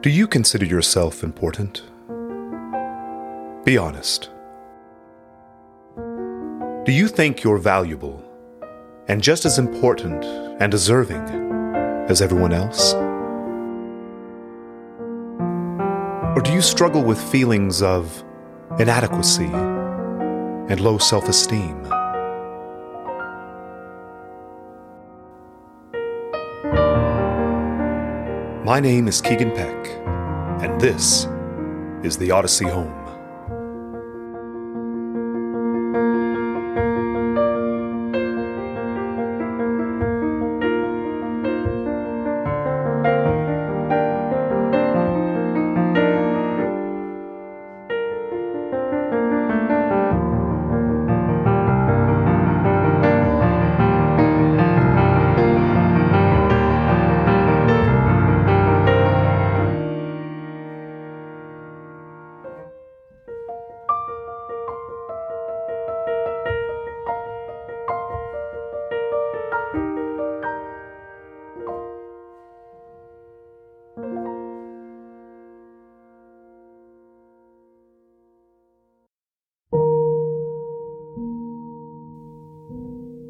Do you consider yourself important? Be honest. Do you think you're valuable and just as important and deserving as everyone else? Or do you struggle with feelings of inadequacy and low self esteem? My name is Keegan Peck, and this is the Odyssey Home.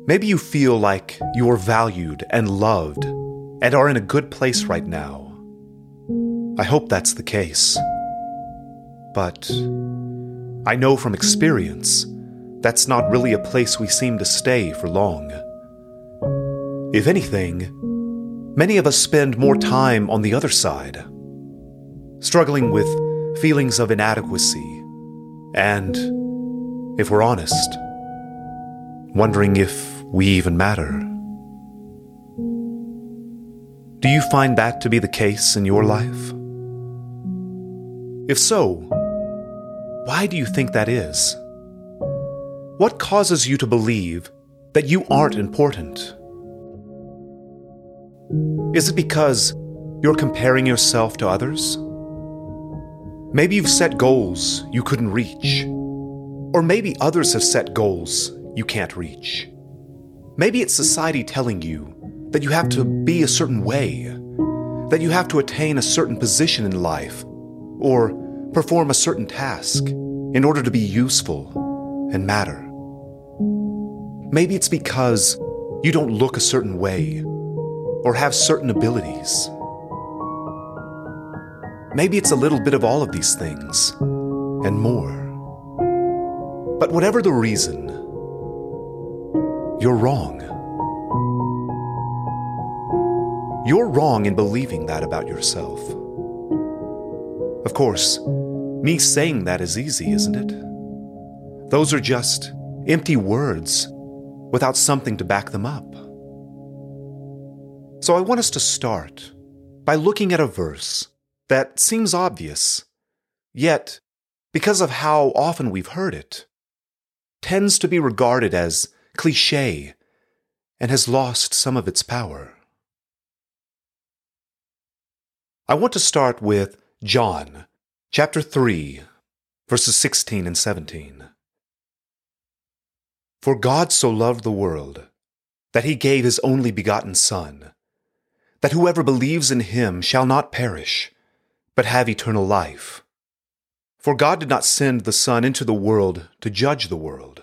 Maybe you feel like you're valued and loved and are in a good place right now. I hope that's the case. But I know from experience that's not really a place we seem to stay for long. If anything, many of us spend more time on the other side, struggling with feelings of inadequacy, and, if we're honest, wondering if we even matter. Do you find that to be the case in your life? If so, why do you think that is? What causes you to believe that you aren't important? Is it because you're comparing yourself to others? Maybe you've set goals you couldn't reach. Or maybe others have set goals you can't reach. Maybe it's society telling you that you have to be a certain way, that you have to attain a certain position in life, or perform a certain task in order to be useful and matter. Maybe it's because you don't look a certain way or have certain abilities. Maybe it's a little bit of all of these things and more. But whatever the reason, you're wrong. You're wrong in believing that about yourself. Of course, me saying that is easy, isn't it? Those are just empty words without something to back them up. So I want us to start by looking at a verse that seems obvious, yet, because of how often we've heard it, tends to be regarded as cliche, and has lost some of its power. I want to start with John chapter 3, verses 16 and 17. For God so loved the world that he gave his only begotten Son, that whoever believes in him shall not perish, but have eternal life. For God did not send the Son into the world to judge the world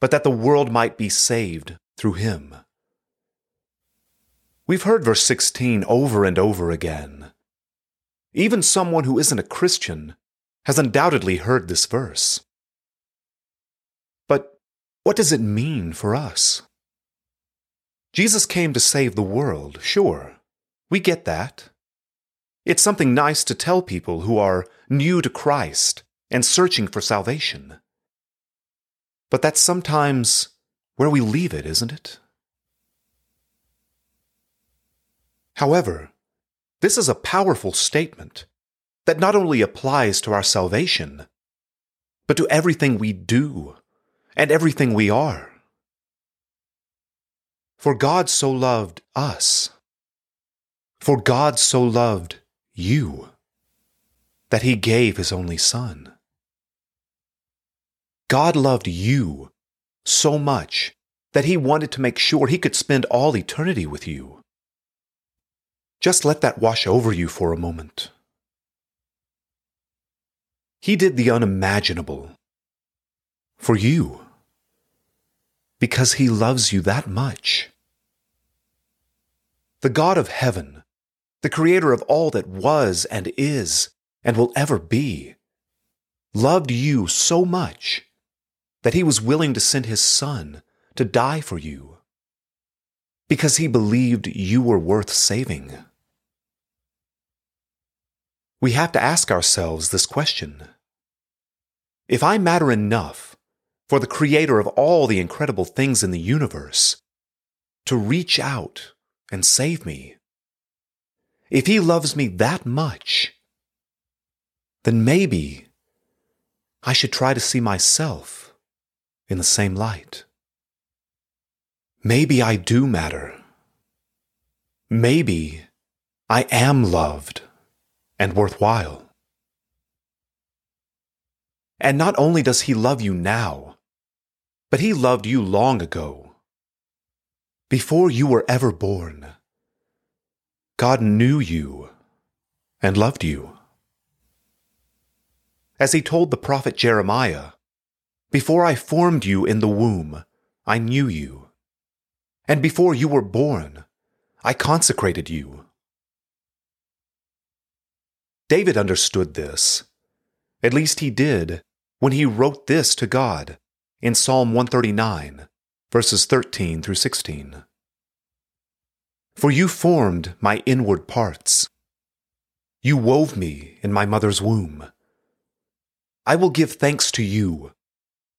but that the world might be saved through him. We've heard verse 16 over and over again. Even someone who isn't a Christian has undoubtedly heard this verse. But what does it mean for us? Jesus came to save the world, sure. We get that. It's something nice to tell people who are new to Christ and searching for salvation. But that's sometimes where we leave it, isn't it? However, this is a powerful statement that not only applies to our salvation, but to everything we do and everything we are. For God so loved us, for God so loved you, that he gave his only Son. God loved you so much that he wanted to make sure he could spend all eternity with you. Just let that wash over you for a moment. He did the unimaginable for you because He loves you that much. The God of heaven, the creator of all that was and is and will ever be, loved you so much that he was willing to send his son to die for you because he believed you were worth saving. We have to ask ourselves this question. If I matter enough for the creator of all the incredible things in the universe to reach out and save me, if he loves me that much, then maybe I should try to see myself in the same light. Maybe I do matter. Maybe I am loved and worthwhile. And not only does he love you now, but he loved you long ago. Before you were ever born, God knew you and loved you as he told the prophet Jeremiah, Before I formed you in the womb, I knew you. And before you were born, I consecrated you. David understood this. At least he did when he wrote this to God in Psalm 139, verses 13 through 16. For you formed my inward parts. You wove me in my mother's womb. I will give thanks to you,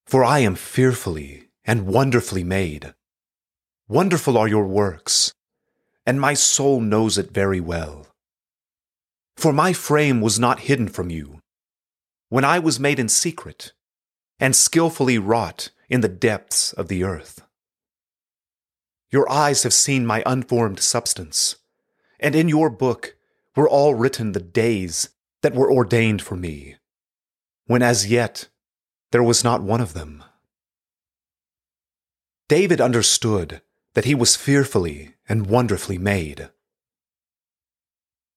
for I am fearfully and wonderfully made. Wonderful are your works, and my soul knows it very well. For my frame was not hidden from you, when I was made in secret, and skillfully wrought in the depths of the earth. Your eyes have seen my unformed substance, and in your book were all written the days that were ordained for me when as yet there was not one of them. David understood that he was fearfully and wonderfully made.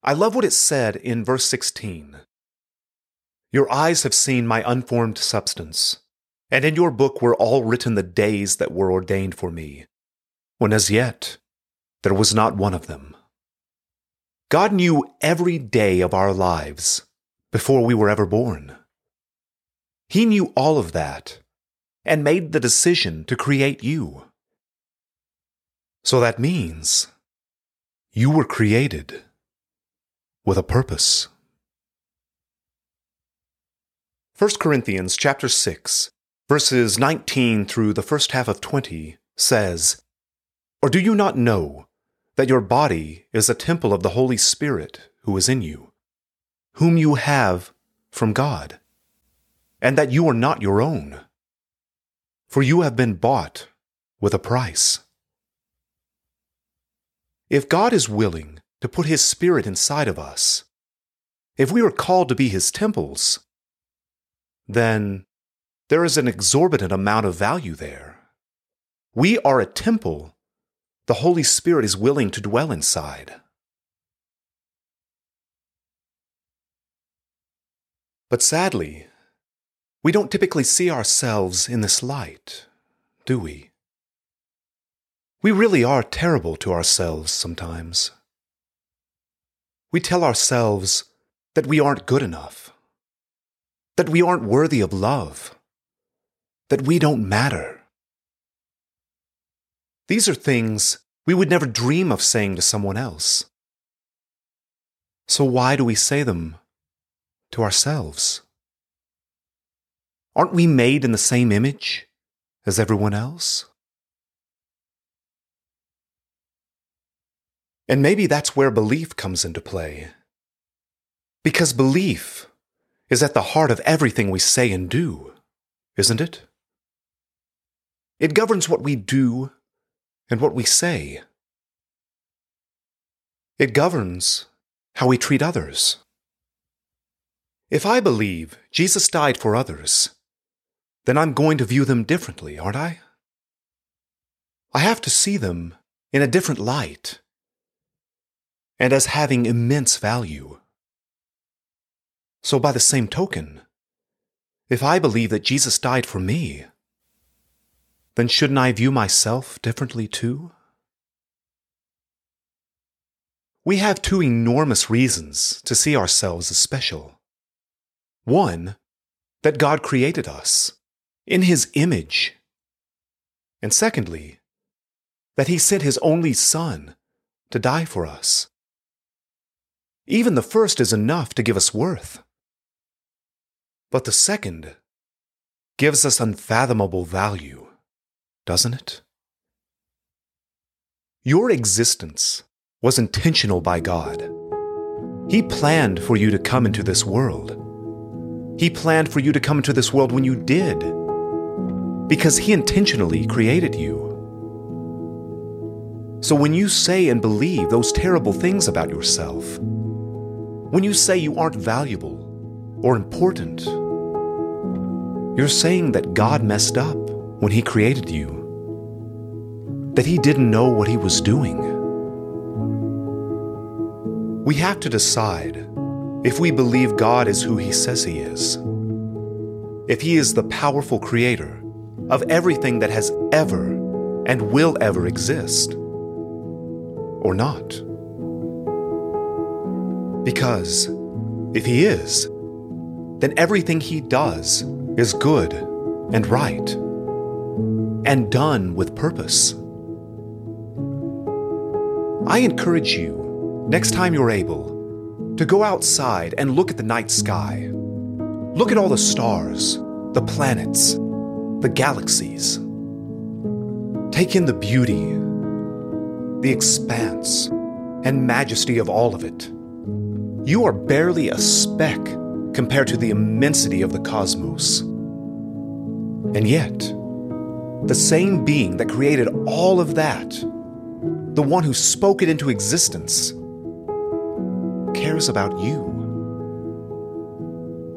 I love what it said in verse 16 Your eyes have seen my unformed substance, and in your book were all written the days that were ordained for me, when as yet there was not one of them. God knew every day of our lives before we were ever born. He knew all of that and made the decision to create you. So that means you were created with a purpose. 1 Corinthians chapter 6 verses 19 through the first half of 20 says, Or do you not know that your body is a temple of the Holy Spirit who is in you, whom you have from God? And that you are not your own. For you have been bought with a price. If God is willing to put His Spirit inside of us, if we are called to be His temples, then there is an exorbitant amount of value there. We are a temple the Holy Spirit is willing to dwell inside. But sadly, we don't typically see ourselves in this light, do we? We really are terrible to ourselves sometimes. We tell ourselves that we aren't good enough, that we aren't worthy of love, that we don't matter. These are things we would never dream of saying to someone else. So why do we say them to ourselves? Aren't we made in the same image as everyone else? And maybe that's where belief comes into play. Because belief is at the heart of everything we say and do, isn't it? It governs what we do and what we say. It governs how we treat others. If I believe Jesus died for others, then I'm going to view them differently, aren't I? I have to see them in a different light and as having immense value. So, by the same token, if I believe that Jesus died for me, then shouldn't I view myself differently too? We have two enormous reasons to see ourselves as special. One, that God created us in His image. And secondly, that He sent His only Son to die for us. Even the first is enough to give us worth. But the second gives us unfathomable value, doesn't it? Your existence was intentional by God. He planned for you to come into this world. He planned for you to come into this world when you did, because He intentionally created you. So when you say and believe those terrible things about yourself, when you say you aren't valuable or important, you're saying that God messed up when He created you, that He didn't know what He was doing. We have to decide if we believe God is who He says He is, if He is the powerful creator of everything that has ever and will ever exist, or not. Because if he is, then everything he does is good and right and done with purpose. I encourage you, next time you're able, to go outside and look at the night sky. Look at all the stars, the planets, the galaxies. Take in the beauty, the expanse, and majesty of all of it. You are barely a speck compared to the immensity of the cosmos. And yet, the same being that created all of that, the one who spoke it into existence, cares about you.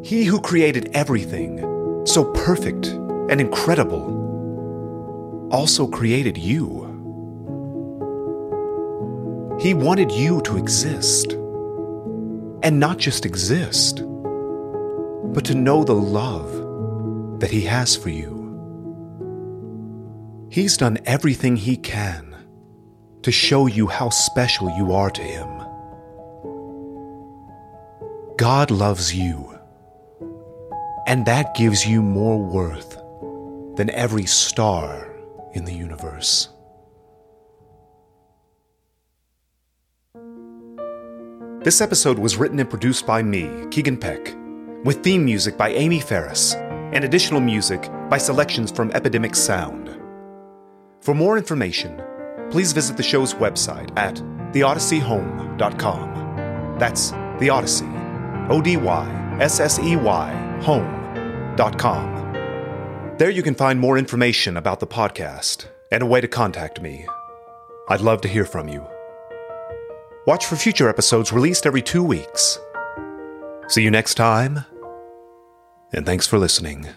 He who created everything so perfect and incredible also created you. He wanted you to exist and not just exist, but to know the love that He has for you. He's done everything He can to show you how special you are to Him. God loves you, and that gives you more worth than every star in the universe. This episode was written and produced by me, Keegan Peck, with theme music by Amy Faris and additional music by selections from Epidemic Sound. For more information, please visit the show's website at theodysseyhome.com. That's The Odyssey, O D Y S S E Y, home.com. There you can find more information about the podcast and a way to contact me. I'd love to hear from you. Watch for future episodes released every two weeks. See you next time, and thanks for listening.